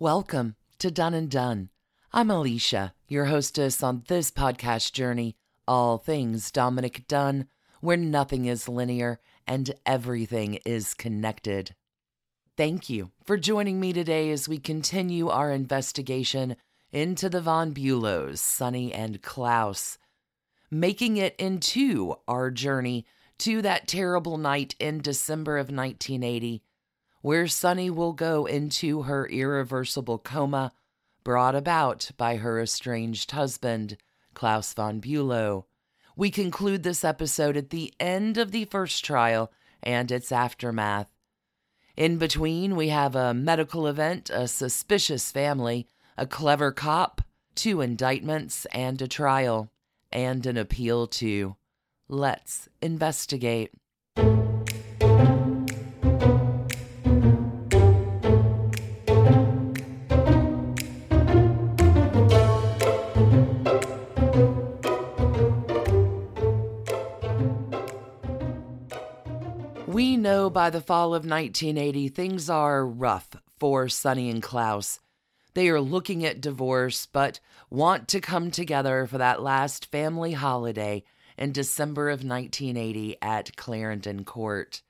Welcome to Done and Dunne. I'm Alicia, your hostess on this podcast journey, all things Dominick Dunne, where nothing is linear and everything is connected. Thank you for joining me today as we continue our investigation into the Von Bülows, Sunny and Claus, making it into our journey to that terrible night in December of 1980 where Sunny will go into her irreversible coma brought about by her estranged husband, Claus von Bülow. We conclude this episode at the end of the first trial and its aftermath. In between, we have a medical event, a suspicious family, a clever cop, two indictments, and a trial, and an appeal to. Let's investigate. We know by the fall of 1980 things are rough for Sunny and Claus. They are looking at divorce, but want to come together for that last family holiday in December of 1980 at Clarendon Court.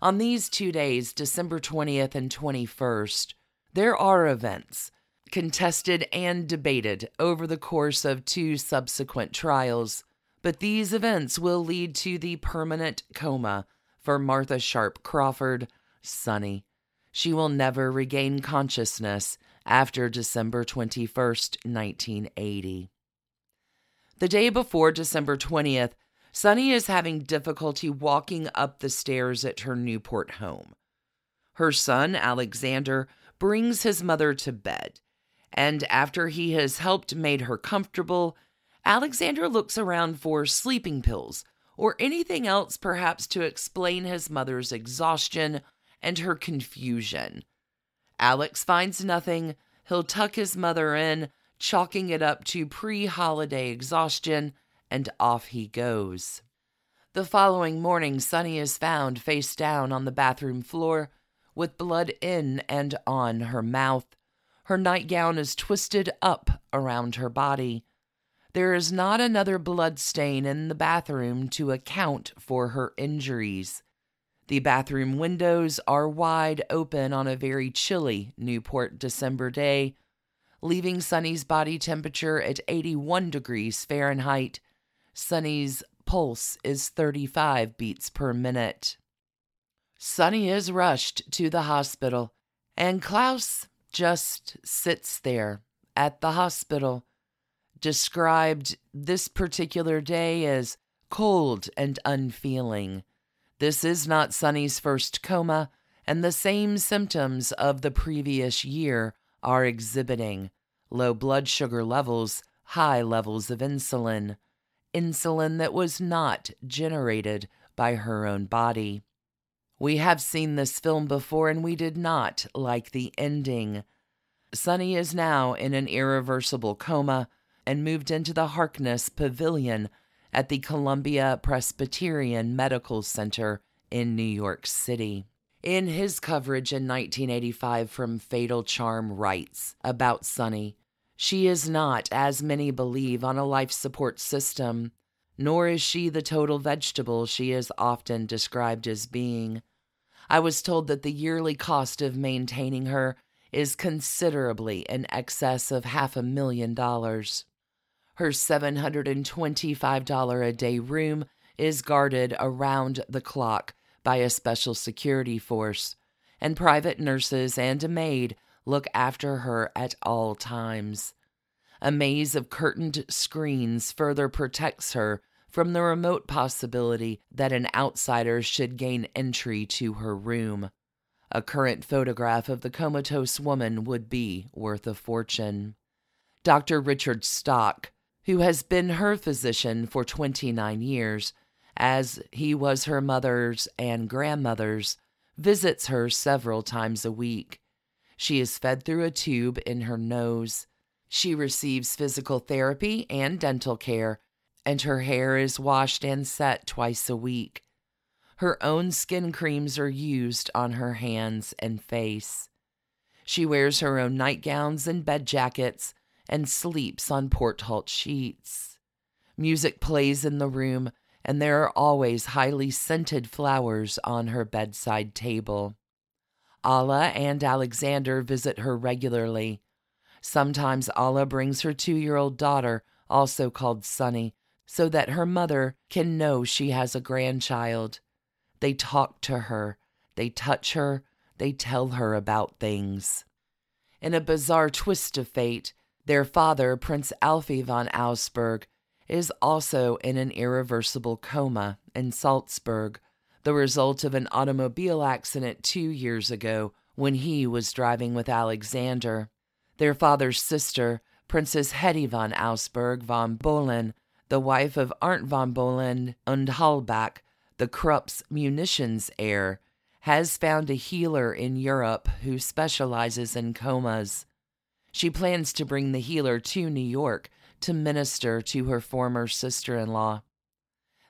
On these two days, December 20th and 21st, there are events contested and debated over the course of two subsequent trials, but these events will lead to the permanent coma for Martha Sharp Crawford, Sunny. She will never regain consciousness after December 21st, 1980. The day before December 20th, Sunny is having difficulty walking up the stairs at her Newport home. Her son, Alexander, brings his mother to bed, and after he has helped made her comfortable, Alexander looks around for sleeping pills or anything else perhaps to explain his mother's exhaustion and her confusion. Alex finds nothing. He'll tuck his mother in, chalking it up to pre holiday exhaustion, and off he goes. The following morning, Sunny is found face down on the bathroom floor with blood in and on her mouth. Her nightgown is twisted up around her body. There is not another blood stain in the bathroom to account for her injuries. The bathroom windows are wide open on a very chilly Newport December day, leaving Sunny's body temperature at 81 degrees Fahrenheit. Sunny's pulse is 35 beats per minute. Sunny is rushed to the hospital, and Claus just sits there at the hospital described this particular day as cold and unfeeling. This is not Sunny's first coma, and the same symptoms of the previous year are exhibiting low blood sugar levels, high levels of insulin, insulin that was not generated by her own body. We have seen this film before and we did not like the ending. Sunny is now in an irreversible coma and moved into the Harkness Pavilion at the Columbia Presbyterian Medical Center in New York City. In his coverage in 1985 from Fatal Charm writes about Sunny, she is not, as many believe, on a life support system, nor is she the total vegetable she is often described as being. I was told that the yearly cost of maintaining her is considerably in excess of half a million dollars. Her $725 a day room is guarded around the clock by a special security force, and private nurses and a maid look after her at all times. A maze of curtained screens further protects her from the remote possibility that an outsider should gain entry to her room. A current photograph of the comatose woman would be worth a fortune. Dr. Richard Stock, who has been her physician for 29 years, as he was her mother's and grandmother's, visits her several times a week. She is fed through a tube in her nose. She receives physical therapy and dental care, and her hair is washed and set twice a week. Her own skin creams are used on her hands and face. She wears her own nightgowns and bed jackets and sleeps on Porthault sheets. Music plays in the room, and there are always highly scented flowers on her bedside table. Ala and Alexander visit her regularly. Sometimes Ala brings her two year old daughter, also called Sunny, so that her mother can know she has a grandchild. They talk to her, they touch her, they tell her about things. In a bizarre twist of fate, their father, Prince Alfie von Auersperg, is also in an irreversible coma in Salzburg, the result of an automobile accident two years ago when he was driving with Alexander. Their father's sister, Princess Hetty von Auersperg von Bohlen, the wife of Arndt von Bohlen und Halbach, the Krupp's munitions heir, has found a healer in Europe who specializes in comas. She plans to bring the healer to New York to minister to her former sister in law.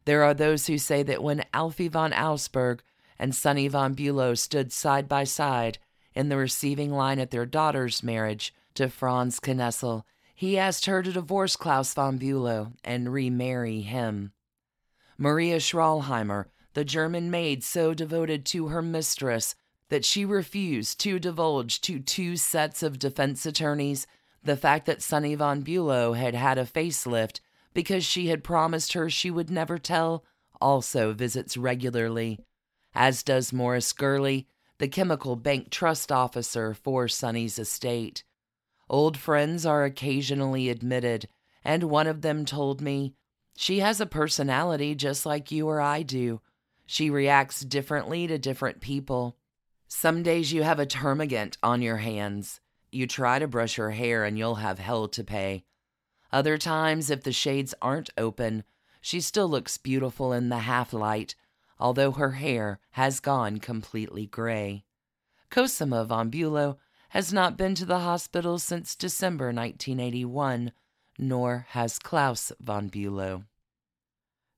There are those who say that when Alfie von Auersperg and Sunny von Bülow stood side by side in the receiving line at their daughter's marriage to Franz Kneissl, he asked her to divorce Claus von Bülow and remarry him. Maria Schrallhammer, the German maid so devoted to her mistress that she refused to divulge to two sets of defense attorneys the fact that Sunny von Bülow had had a facelift because she had promised her she would never tell, also visits regularly, as does Morris Gurley, the chemical bank trust officer for Sunny's estate. Old friends are occasionally admitted, and one of them told me, She has a personality just like you or I do. She reacts differently to different people. Some days you have a termagant on your hands. You try to brush her hair and you'll have hell to pay. Other times, if the shades aren't open, she still looks beautiful in the half light, although her hair has gone completely gray. Cosima von Bülow has not been to the hospital since December 1981, nor has Claus von Bülow.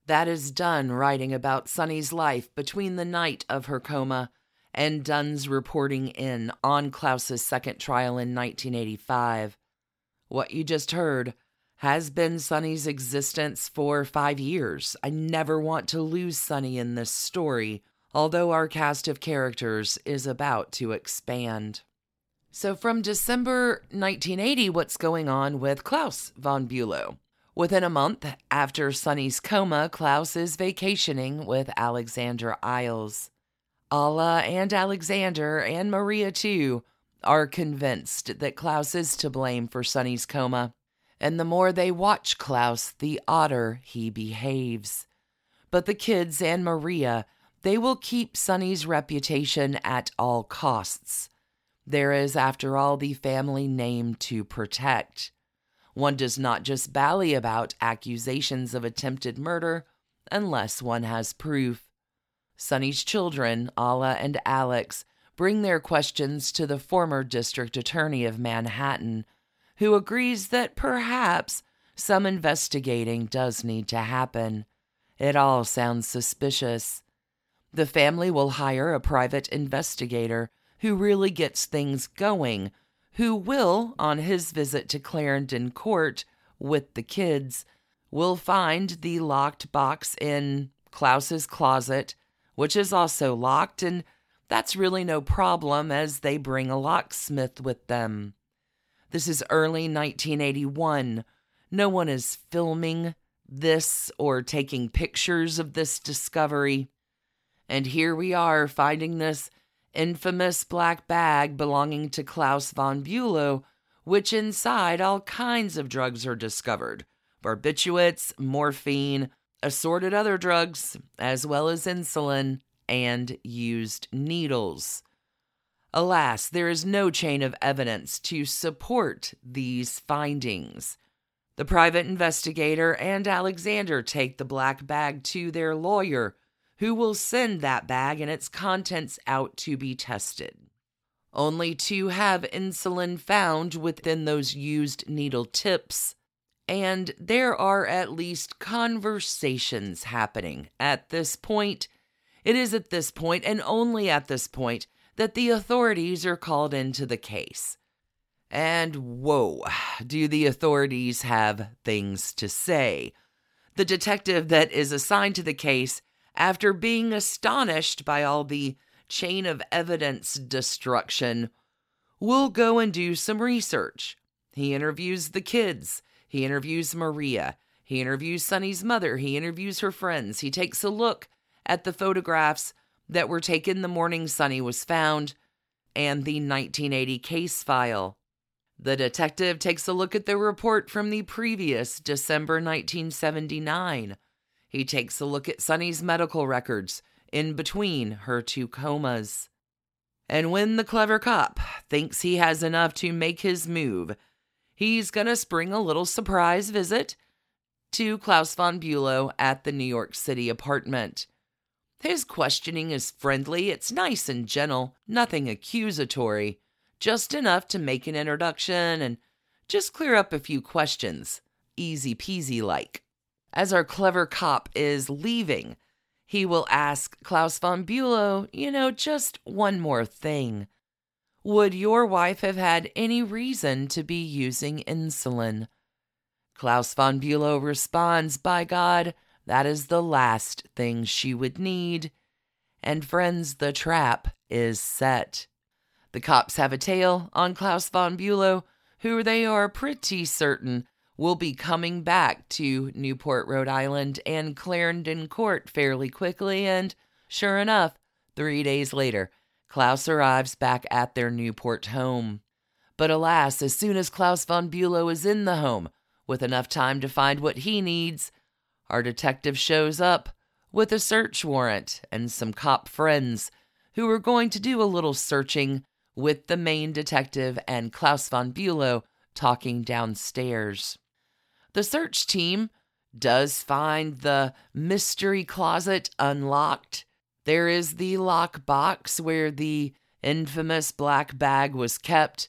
That is Dunne writing about Sunny's life between the night of her coma and Dunne's reporting in on Claus's second trial in 1985. What you just heard has been Sunny's existence for five years. I never want to lose Sunny in this story, although our cast of characters is about to expand. So, from December 1980, what's going on with Claus von Bülow? Within a month after Sunny's coma, Claus is vacationing with Alexandra Isles. Ala and Alexander and Maria, too, are convinced that Claus is to blame for Sunny's coma, and the more they watch Claus, the odder he behaves. But the kids and Maria, they will keep Sunny's reputation at all costs. There is, after all, the family name to protect. One does not just bally about accusations of attempted murder unless one has proof. Sunny's children, Ala and Alex, bring their questions to the former district attorney of Manhattan, who agrees that perhaps some investigating does need to happen. It all sounds suspicious. The family will hire a private investigator who really gets things going, who will, on his visit to Clarendon Court with the kids, will find the locked box in Claus's closet, which is also locked, and that's really no problem as they bring a locksmith with them. This is early 1981. No one is filming this or taking pictures of this discovery. And here we are finding this infamous black bag belonging to Claus von Bülow, which inside all kinds of drugs are discovered barbiturates, morphine, assorted other drugs, as well as insulin and used needles. Alas, there is no chain of evidence to support these findings. The private investigator and Alexander take the black bag to their lawyer, who will send that bag and its contents out to be tested. Only to have insulin found within those used needle tips, and there are at least conversations happening. At this point, it is at this point, and only at this point, that the authorities are called into the case. And whoa, do the authorities have things to say? The detective that is assigned to the case, after being astonished by all the chain of evidence destruction, will go and do some research. He interviews the kids, he interviews Maria, he interviews Sunny's mother, he interviews her friends, he takes a look at the photographs that were taken the morning Sunny was found and the 1980 case file. The detective takes a look at the report from the previous December 1979. He takes a look at Sunny's medical records in between her two comas. And when the clever cop thinks he has enough to make his move, he's going to spring a little surprise visit to Claus von Bülow at the New York City apartment. His questioning is friendly, it's nice and gentle, nothing accusatory just enough to make an introduction and just clear up a few questions, easy peasy like. As our clever cop is leaving, he will ask Claus von Bülow, you know, just one more thing. Would your wife have had any reason to be using insulin? Claus von Bülow responds, By God, that is the last thing she would need. And friends, the trap is set. The cops have a tail on Claus von Bülow, who they are pretty certain will be coming back to Newport, Rhode Island and Clarendon Court fairly quickly, and sure enough, three days later, Claus arrives back at their Newport home. But alas, as soon as Claus von Bülow is in the home, with enough time to find what he needs, our detective shows up with a search warrant and some cop friends who are going to do a little searching with the main detective and Claus von Bülow talking downstairs. The search team does find the mystery closet unlocked. There is the lock box where the infamous black bag was kept.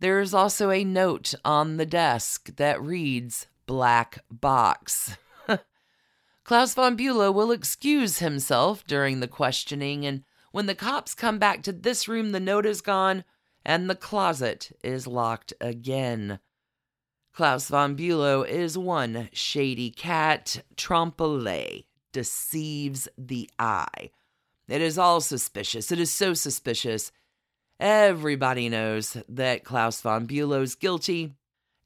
There is also a note on the desk that reads Black Box. Claus von Bülow will excuse himself during the questioning and when the cops come back to this room, the note is gone and the closet is locked again. Claus von Bülow is one shady cat. Trompe deceives the eye. It is all suspicious. It is so suspicious. Everybody knows that Claus von Bülow's guilty.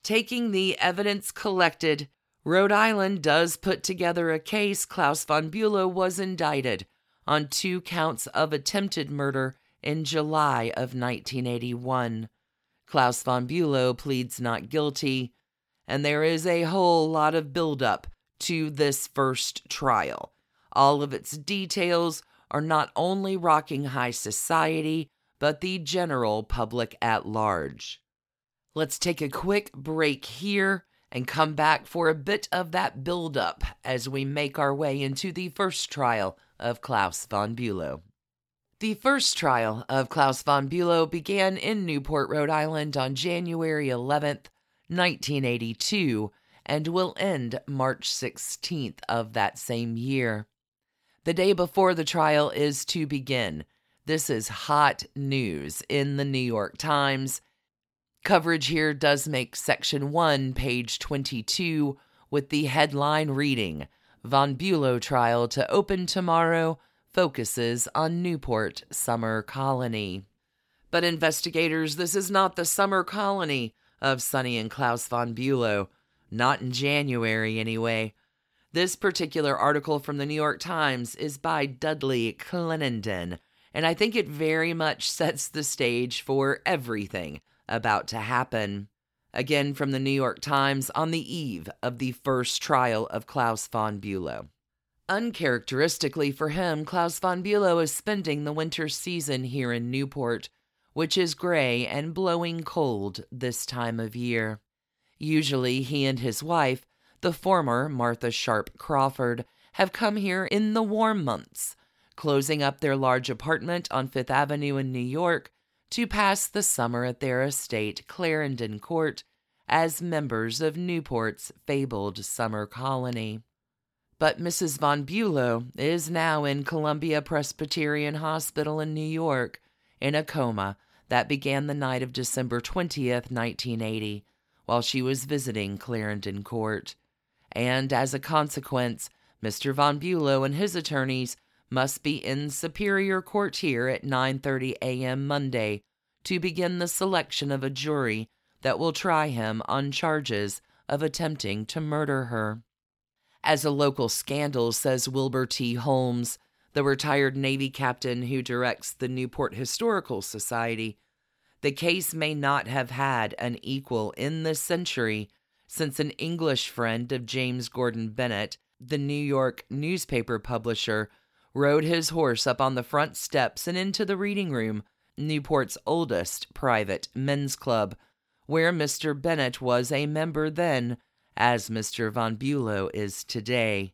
Taking the evidence collected, Rhode Island does put together a case. Claus von Bülow was indicted on two counts of attempted murder in July of 1981. Claus von Bülow pleads not guilty, and there is a whole lot of buildup to this first trial. All of its details are not only rocking high society, but the general public at large. Let's take a quick break here and come back for a bit of that buildup as we make our way into the first trial of Claus von Bülow. The first trial of Claus von Bülow began in Newport, Rhode Island on January 11th, 1982, and will end March 16th of that same year. The day before the trial is to begin. This is hot news in the New York Times. Coverage here does make section 1, page 22, with the headline reading Von Bülow trial to open tomorrow focuses on Newport Summer Colony. But investigators, this is not the summer colony of Sunny and Claus von Bülow. Not in January, anyway. This particular article from the New York Times is by Dudley Clendinen, and I think it very much sets the stage for everything about to happen again from the New York Times on the eve of the first trial of Claus von Bülow. Uncharacteristically for him, Claus von Bülow is spending the winter season here in Newport, which is gray and blowing cold this time of year. Usually, he and his wife, the former Martha Sharp Crawford, have come here in the warm months, closing up their large apartment on Fifth Avenue in New York to pass the summer at their estate, Clarendon Court, as members of Newport's fabled summer colony. But Mrs. von Bülow is now in Columbia Presbyterian Hospital in New York in a coma that began the night of December 20th, 1980, while she was visiting Clarendon Court. And as a consequence, Mr. Von Bulow and his attorneys must be in Superior Court here at 9:30 a.m. Monday to begin the selection of a jury that will try him on charges of attempting to murder her. As a local scandal, says Wilbur T. Holmes, the retired Navy captain who directs the Newport Historical Society, the case may not have had an equal in this century since an English friend of James Gordon Bennett, the New York newspaper publisher, rode his horse up on the front steps and into the reading room, Newport's oldest private men's club, where Mr. Bennett was a member then, as Mr. Von Bulow is today.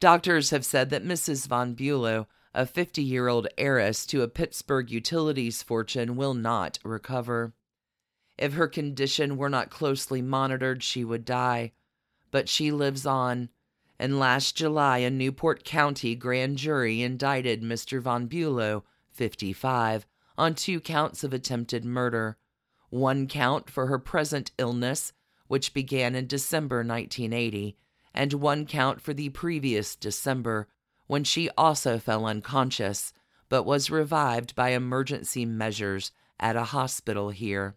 Doctors have said that Mrs. Von Bulow, a 50 year old heiress to a Pittsburgh utilities fortune, will not recover. If her condition were not closely monitored, she would die. But she lives on, and last July a Newport County grand jury indicted Mr. Von Bulow, 55, on two counts of attempted murder one count for her present illness, which began in December 1980, and one count for the previous December, when she also fell unconscious, but was revived by emergency measures at a hospital here.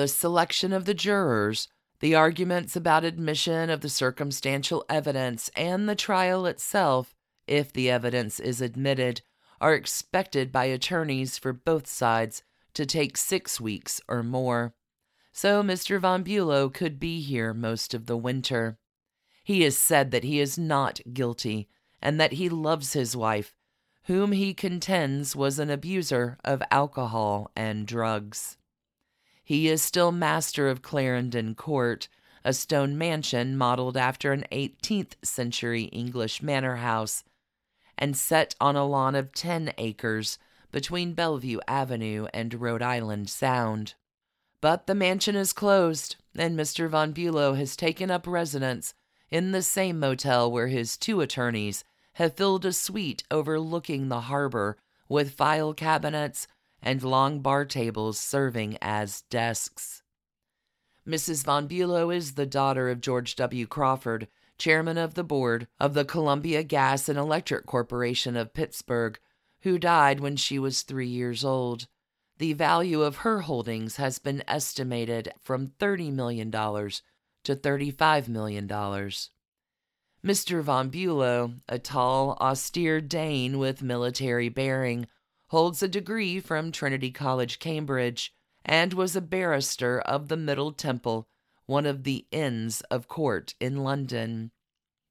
The selection of the jurors, the arguments about admission of the circumstantial evidence, and the trial itself, if the evidence is admitted, are expected by attorneys for both sides to take six weeks or more. So Mr. Von Bulow could be here most of the winter. He has said that he is not guilty and that he loves his wife, whom he contends was an abuser of alcohol and drugs. He is still master of Clarendon Court, a stone mansion modeled after an 18th century English manor house, and set on a lawn of 10 acres between Bellevue Avenue and Rhode Island Sound. But the mansion is closed, and Mr. Von Bulow has taken up residence in the same motel where his two attorneys have filled a suite overlooking the harbor with file cabinets and long bar tables serving as desks. Mrs. Von Bulow is the daughter of George W. Crawford, chairman of the board of the Columbia Gas and Electric Corporation of Pittsburgh, who died when she was three years old. The value of her holdings has been estimated from $30 million to $35 million. Mr. von Bulow, a tall, austere Dane with military bearing, holds a degree from Trinity College, Cambridge, and was a barrister of the Middle Temple, one of the Inns of Court in London.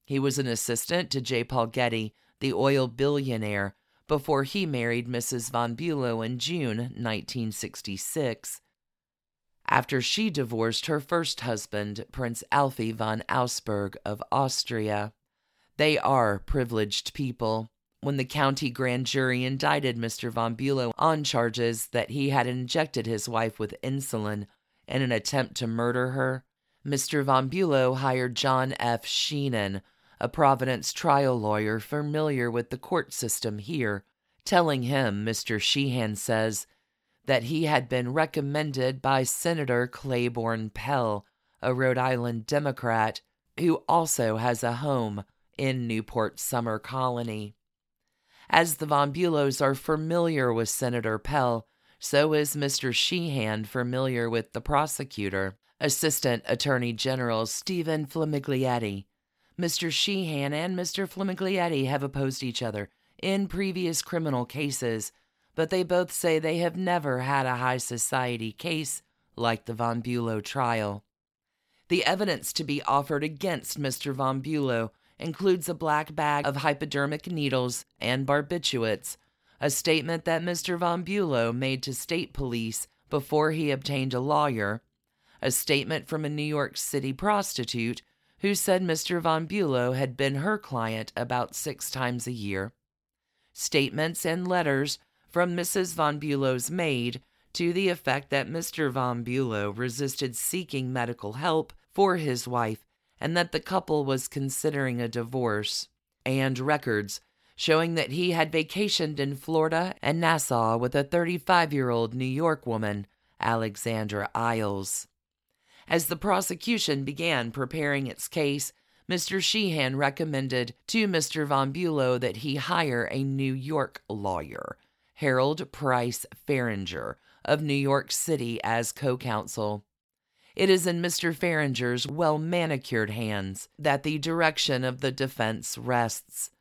He was an assistant to J. Paul Getty, the oil billionaire, before he married Mrs. von Bulow in June 1966. After she divorced her first husband, Prince Alfie von Auersperg of Austria. They are privileged people. When the county grand jury indicted Mr. von Bulow on charges that he had injected his wife with insulin in an attempt to murder her, Mr. von Bulow hired John F. Sheehan, a Providence trial lawyer familiar with the court system here, telling him, Mr. Sheehan says, that he had been recommended by Senator Claiborne Pell, a Rhode Island Democrat, who also has a home in Newport Summer Colony. As the Von Bulows are familiar with Senator Pell, so is Mr. Sheehan familiar with the prosecutor, Assistant Attorney General Stephen Famiglietti, Mr. Sheehan and Mr. Famiglietti have opposed each other in previous criminal cases, but they both say they have never had a high society case like the Von Bulow trial. The evidence to be offered against Mr. Von Bulow includes a black bag of hypodermic needles and barbiturates, a statement that Mr. Von Bulow made to state police before he obtained a lawyer, a statement from a New York City prostitute who said Mr. Von Bulow had been her client about six times a year. Statements and letters from Mrs. Von Bulow's maid to the effect that Mr. Von Bulow resisted seeking medical help for his wife and that the couple was considering a divorce, and records showing that he had vacationed in Florida and Nassau with a 35 year old New York woman, Alexandra Iles. As the prosecution began preparing its case, Mr. Sheehan recommended to Mr. Von Bulow that he hire a New York lawyer, Harold Price Fahringer of New York City, as co counsel. It is in Mr. Fahringer's well manicured hands that the direction of the defense rests.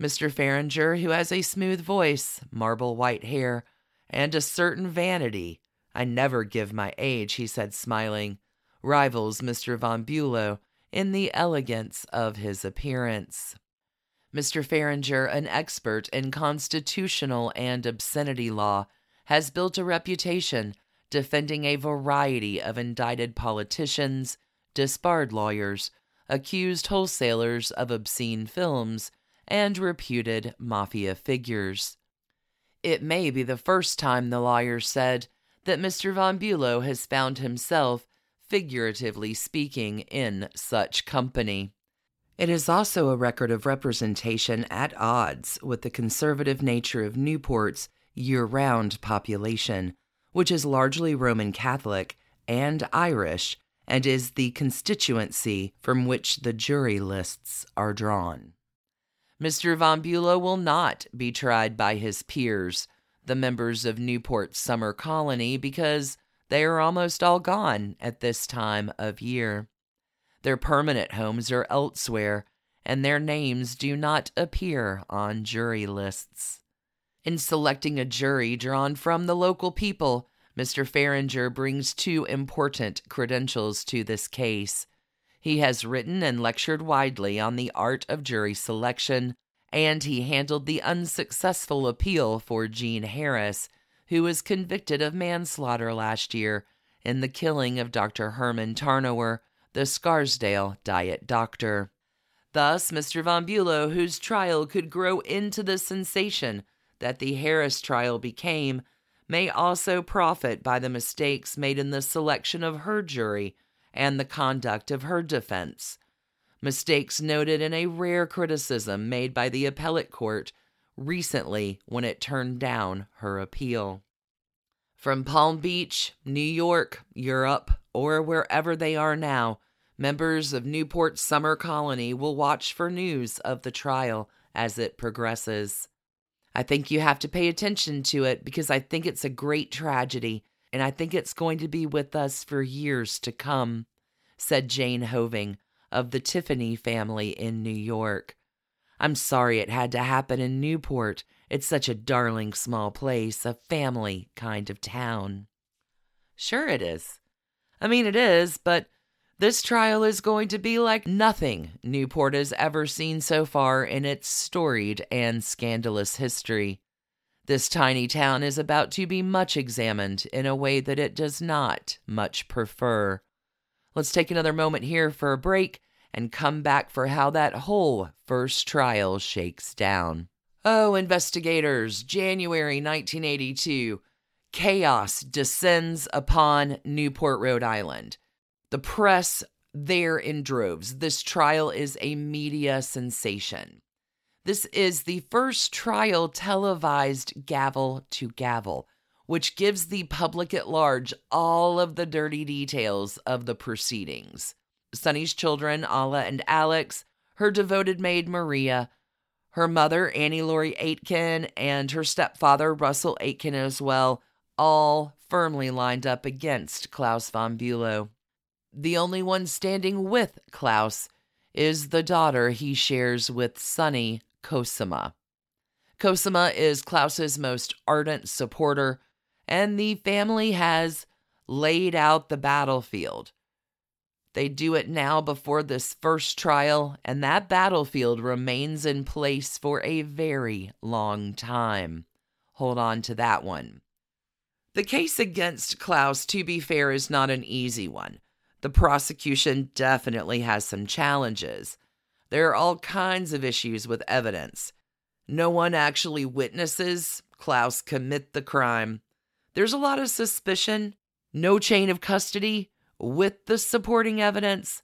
Mr. Fahringer, who has a smooth voice, marble white hair, and a certain vanity, I never give my age, he said, smiling, rivals Mr. Von Bulow in the elegance of his appearance. Mr. Fahringer, an expert in constitutional and obscenity law, has built a reputation defending a variety of indicted politicians, disbarred lawyers, accused wholesalers of obscene films, and reputed mafia figures. It may be the first time the lawyer said that Mr. Von Bulow has found himself figuratively speaking, in such company. It is also a record of representation at odds with the conservative nature of Newport's year round population, which is largely Roman Catholic and Irish and is the constituency from which the jury lists are drawn. Mr. Von Bulow will not be tried by his peers, the members of Newport's summer colony, because they are almost all gone at this time of year. Their permanent homes are elsewhere, and their names do not appear on jury lists. In selecting a jury drawn from the local people, Mr. Fahringer brings two important credentials to this case. He has written and lectured widely on the art of jury selection, and he handled the unsuccessful appeal for Jean Harris who was convicted of manslaughter last year in the killing of Dr. Herman Tarnower, the Scarsdale diet doctor. Thus, Mr. Von Bulow, whose trial could grow into the sensation that the Harris trial became, may also profit by the mistakes made in the selection of her jury and the conduct of her defense. Mistakes noted in a rare criticism made by the appellate court recently when it turned down her appeal. From Palm Beach, New York, Europe, or wherever they are now, members of Newport's summer colony will watch for news of the trial as it progresses. I think you have to pay attention to it because I think it's a great tragedy and I think it's going to be with us for years to come, said Jane Hoving of the Tiffany family in New York. I'm sorry it had to happen in Newport. It's such a darling small place, a family kind of town. Sure, it is. I mean, it is, but this trial is going to be like nothing Newport has ever seen so far in its storied and scandalous history. This tiny town is about to be much examined in a way that it does not much prefer. Let's take another moment here for a break and come back for how that whole first trial shakes down. Oh, investigators, January 1982. Chaos descends upon Newport, Rhode Island. The press there in droves. This trial is a media sensation. This is the first trial televised gavel to gavel, which gives the public at large all of the dirty details of the proceedings. Sunny's children, Ala and Alex, her devoted maid, Maria, her mother, Annie Laurie Aitken, and her stepfather, Russell Aitken, as well, all firmly lined up against Claus von Bulow. The only one standing with Claus is the daughter he shares with Sunny Cosima. Cosima is Claus's most ardent supporter, and the family has laid out the battlefield they do it now before this first trial, and that battlefield remains in place for a very long time. Hold on to that one. The case against Claus, to be fair, is not an easy one. The prosecution definitely has some challenges. There are all kinds of issues with evidence. No one actually witnesses Claus commit the crime. There's a lot of suspicion, no chain of custody, with the supporting evidence,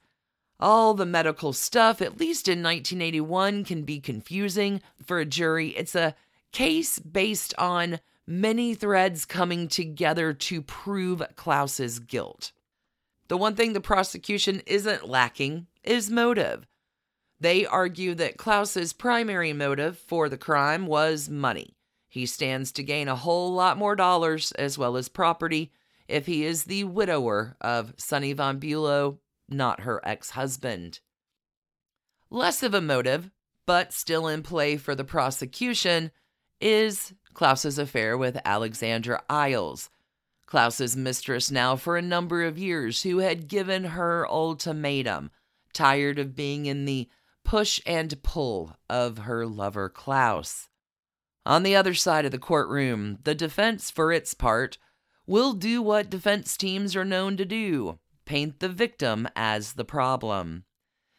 All the medical stuff, at least in 1981, can be confusing for a jury. It's a case based on many threads coming together to prove Claus's guilt. The one thing the prosecution isn't lacking is motive. They argue that Claus's primary motive for the crime was money. He stands to gain a whole lot more dollars as well as property if he is the widower of Sunny von Bulow, not her ex husband. Less of a motive, but still in play for the prosecution, is Claus's affair with Alexandra Isles, Claus's mistress now for a number of years, who had given her ultimatum, tired of being in the push and pull of her lover Claus. On the other side of the courtroom, the defense, for its part, will do what defense teams are known to do paint the victim as the problem.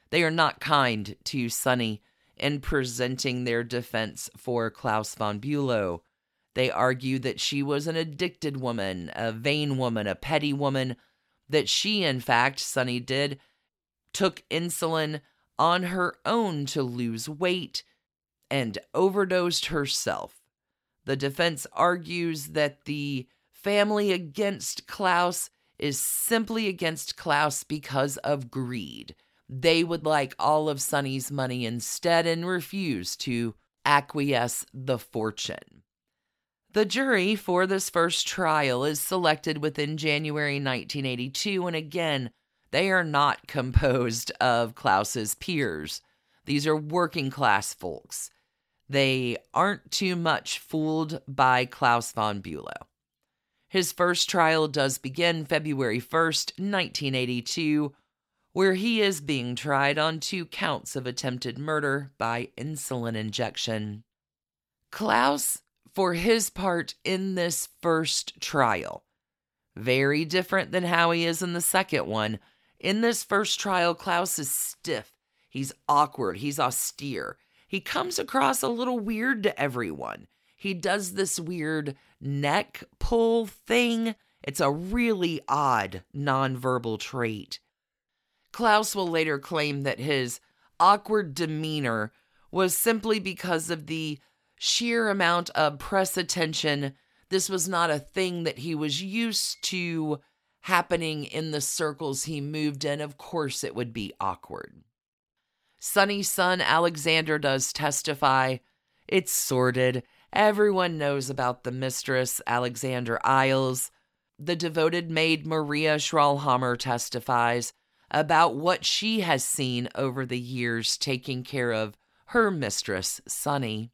They are not kind to Sunny in presenting their defense for Claus von Bulow. They argue that she was an addicted woman, a vain woman, a petty woman, that she, in fact, Sunny did, took insulin on her own to lose weight and overdosed herself. The defense argues that the family against Claus is simply against Claus because of greed. They would like all of Sunny's money instead and refuse to acquiesce the fortune. The jury for this first trial is selected within January 1982, and again, they are not composed of Claus's peers. These are working class folks. They aren't too much fooled by Claus von Bulow. His first trial does begin February 1st, 1982, where he is being tried on two counts of attempted murder by insulin injection. Claus, for his part in this first trial, very different than how he is in the second one, in this first trial, Claus is stiff. He's awkward. He's austere. He comes across a little weird to everyone. He does this weird neck pull thing. It's a really odd nonverbal trait. Claus will later claim that his awkward demeanor was simply because of the sheer amount of press attention. This was not a thing that he was used to happening in the circles he moved in, of course it would be awkward. Sunny's son Alexander does testify. It's sordid. Everyone knows about the mistress, Alexandra Isles. The devoted maid Maria Schrallhammer testifies about what she has seen over the years taking care of her mistress, Sunny.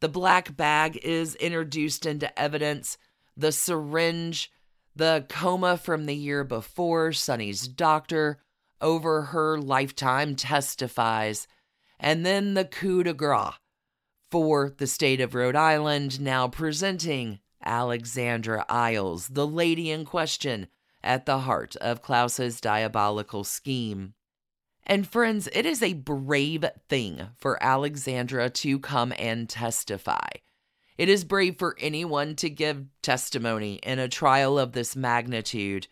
The black bag is introduced into evidence. The syringe the coma from the year before, Sunny's doctor over her lifetime testifies, and then the coup de grace for the state of Rhode Island, now presenting Alexandra Isles, the lady in question, at the heart of Claus's diabolical scheme. And friends, it is a brave thing for Alexandra to come and testify. It is brave for anyone to give testimony in a trial of this magnitude,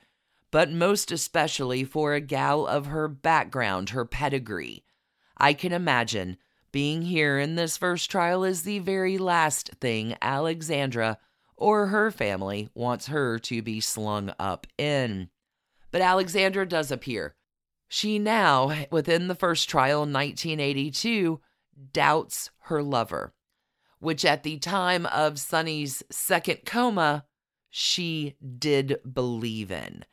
but most especially for a gal of her background, her pedigree. I can imagine being here in this first trial is the very last thing Alexandra or her family wants her to be slung up in. But Alexandra does appear. She now, within the first trial in 1982, doubts her lover which at the time of Sunny's second coma, she did believe in.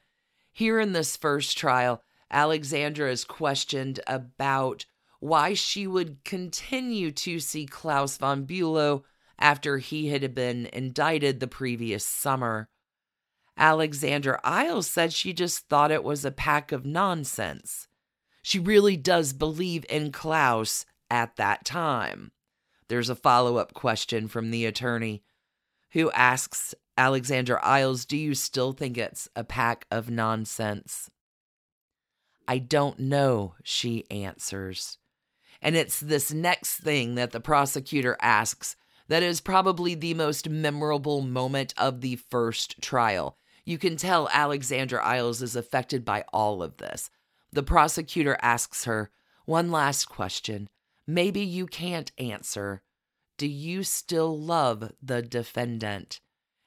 Here in this first trial, Alexandra is questioned about why she would continue to see Claus von Bulow after he had been indicted the previous summer. Alexandra Isles said she just thought it was a pack of nonsense. She really does believe in Klaus at that time. There's a follow up question from the attorney who asks Alexandra Isles, Do you still think it's a pack of nonsense? I don't know, she answers. And it's this next thing that the prosecutor asks that is probably the most memorable moment of the first trial. You can tell Alexandra Isles is affected by all of this. The prosecutor asks her, One last question. Maybe you can't answer. Do you still love the defendant?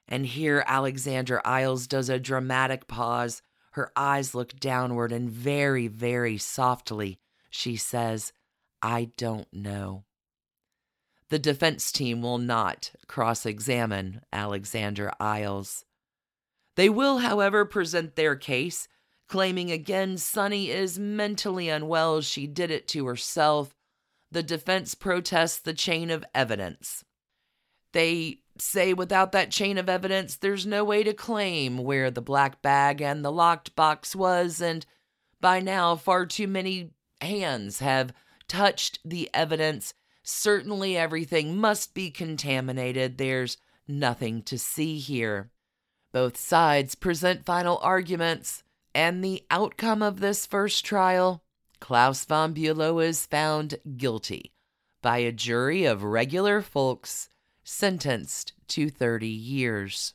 And here Alexandra Isles does a dramatic pause. Her eyes look downward, and very, very softly, she says, I don't know. The defense team will not cross examine Alexandra Isles. They will, however, present their case, claiming again Sunny is mentally unwell. She did it to herself. The defense protests the chain of evidence. They say without that chain of evidence, there's no way to claim where the black bag and the locked box was, and by now, far too many hands have touched the evidence. Certainly, everything must be contaminated. There's nothing to see here. Both sides present final arguments, and the outcome of this first trial Claus von Bülow is found guilty by a jury of regular folks sentenced to 30 years.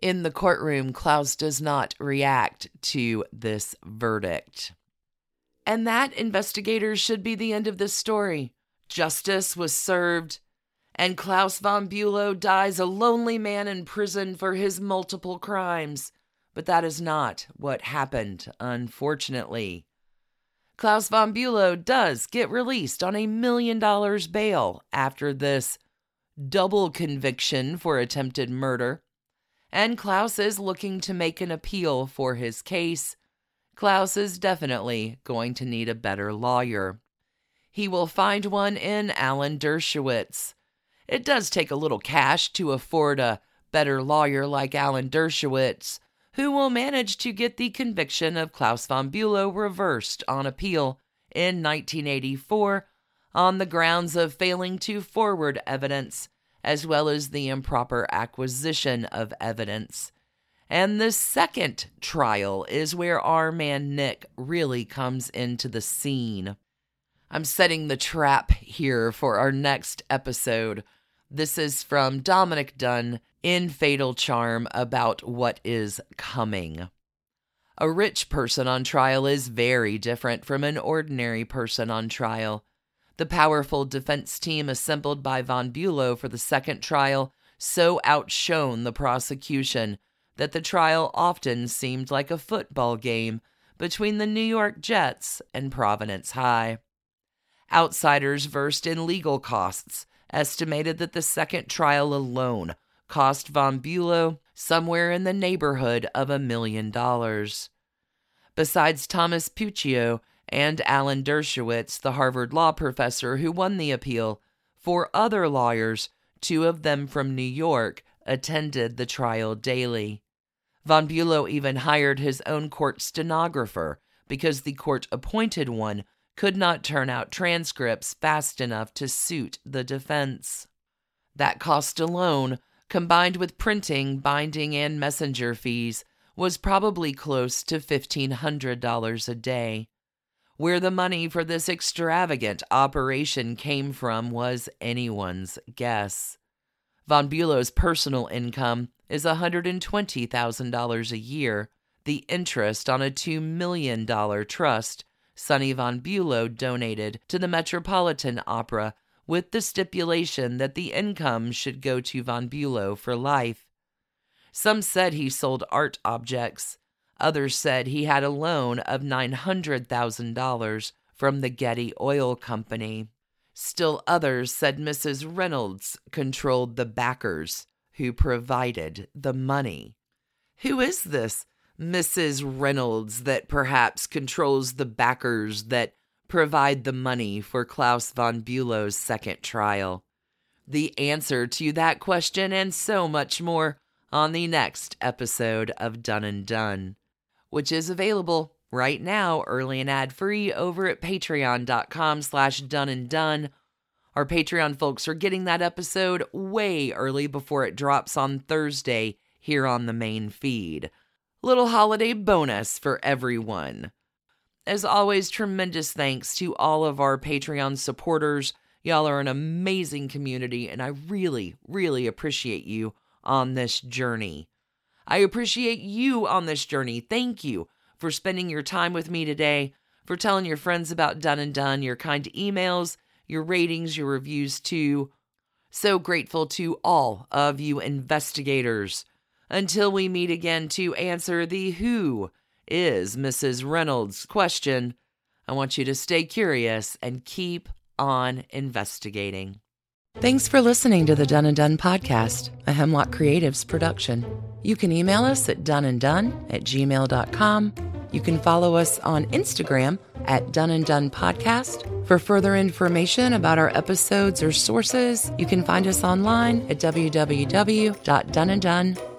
In the courtroom, Claus does not react to this verdict. And that, investigators, should be the end of this story. Justice was served, and Claus von Bülow dies a lonely man in prison for his multiple crimes. But that is not what happened, unfortunately. Claus von Bülow does get released on a million dollars bail after this double conviction for attempted murder, and Claus is looking to make an appeal for his case. Claus is definitely going to need a better lawyer. He will find one in Alan Dershowitz. It does take a little cash to afford a better lawyer like Alan Dershowitz, who will manage to get the conviction of Claus von Bülow reversed on appeal in 1984 on the grounds of failing to forward evidence, as well as the improper acquisition of evidence. And the second trial is where our man Nick really comes into the scene. I'm setting the trap here for our next episode. This is from Dominick Dunne in Fatal Charm about what is coming. A rich person on trial is very different from an ordinary person on trial. The powerful defense team assembled by von Bülow for the second trial so outshone the prosecution that the trial often seemed like a football game between the New York Jets and Providence High. Outsiders versed in legal costs estimated that the second trial alone cost von Bülow somewhere in the neighborhood of a million dollars. Besides Thomas Puccio, and Alan Dershowitz, the Harvard law professor who won the appeal. Four other lawyers, two of them from New York, attended the trial daily. Von Bülow even hired his own court stenographer because the court appointed one could not turn out transcripts fast enough to suit the defense. That cost alone, combined with printing, binding, and messenger fees, was probably close to $1,500 a day. Where the money for this extravagant operation came from was anyone's guess. Von Bülow's personal income is $120,000 a year, the interest on a $2 million trust Sunny von Bülow donated to the Metropolitan Opera with the stipulation that the income should go to von Bülow for life. Some said he sold art objects, Others said he had a loan of $900,000 from the Getty Oil Company. Still others said Mrs. Reynolds controlled the backers who provided the money. Who is this Mrs. Reynolds that perhaps controls the backers that provide the money for Claus von Bülow's second trial? The answer to that question and so much more on the next episode of Done and Dunne, which is available right now, early and ad-free, over at patreon.com slash done and dunne. Our Patreon folks are getting that episode way early before it drops on Thursday here on the main feed. Little holiday bonus for everyone. As always, tremendous thanks to all of our Patreon supporters. Y'all are an amazing community, and I really, really appreciate you on this journey. I appreciate you on this journey. Thank you for spending your time with me today, for telling your friends about Done and Dunne, your kind emails, your ratings, your reviews too. So grateful to all of you investigators. Until we meet again to answer the who is Mrs. Reynolds question, I want you to stay curious and keep on investigating. Thanks for listening to the Done and Dunne podcast, a Hemlock Creatives production. You can email us at doneanddunne at gmail.com. You can follow us on Instagram at Done and Dunne Podcast. For further information about our episodes or sources, you can find us online at www.doneanddunne.com.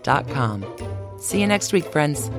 See you next week, friends.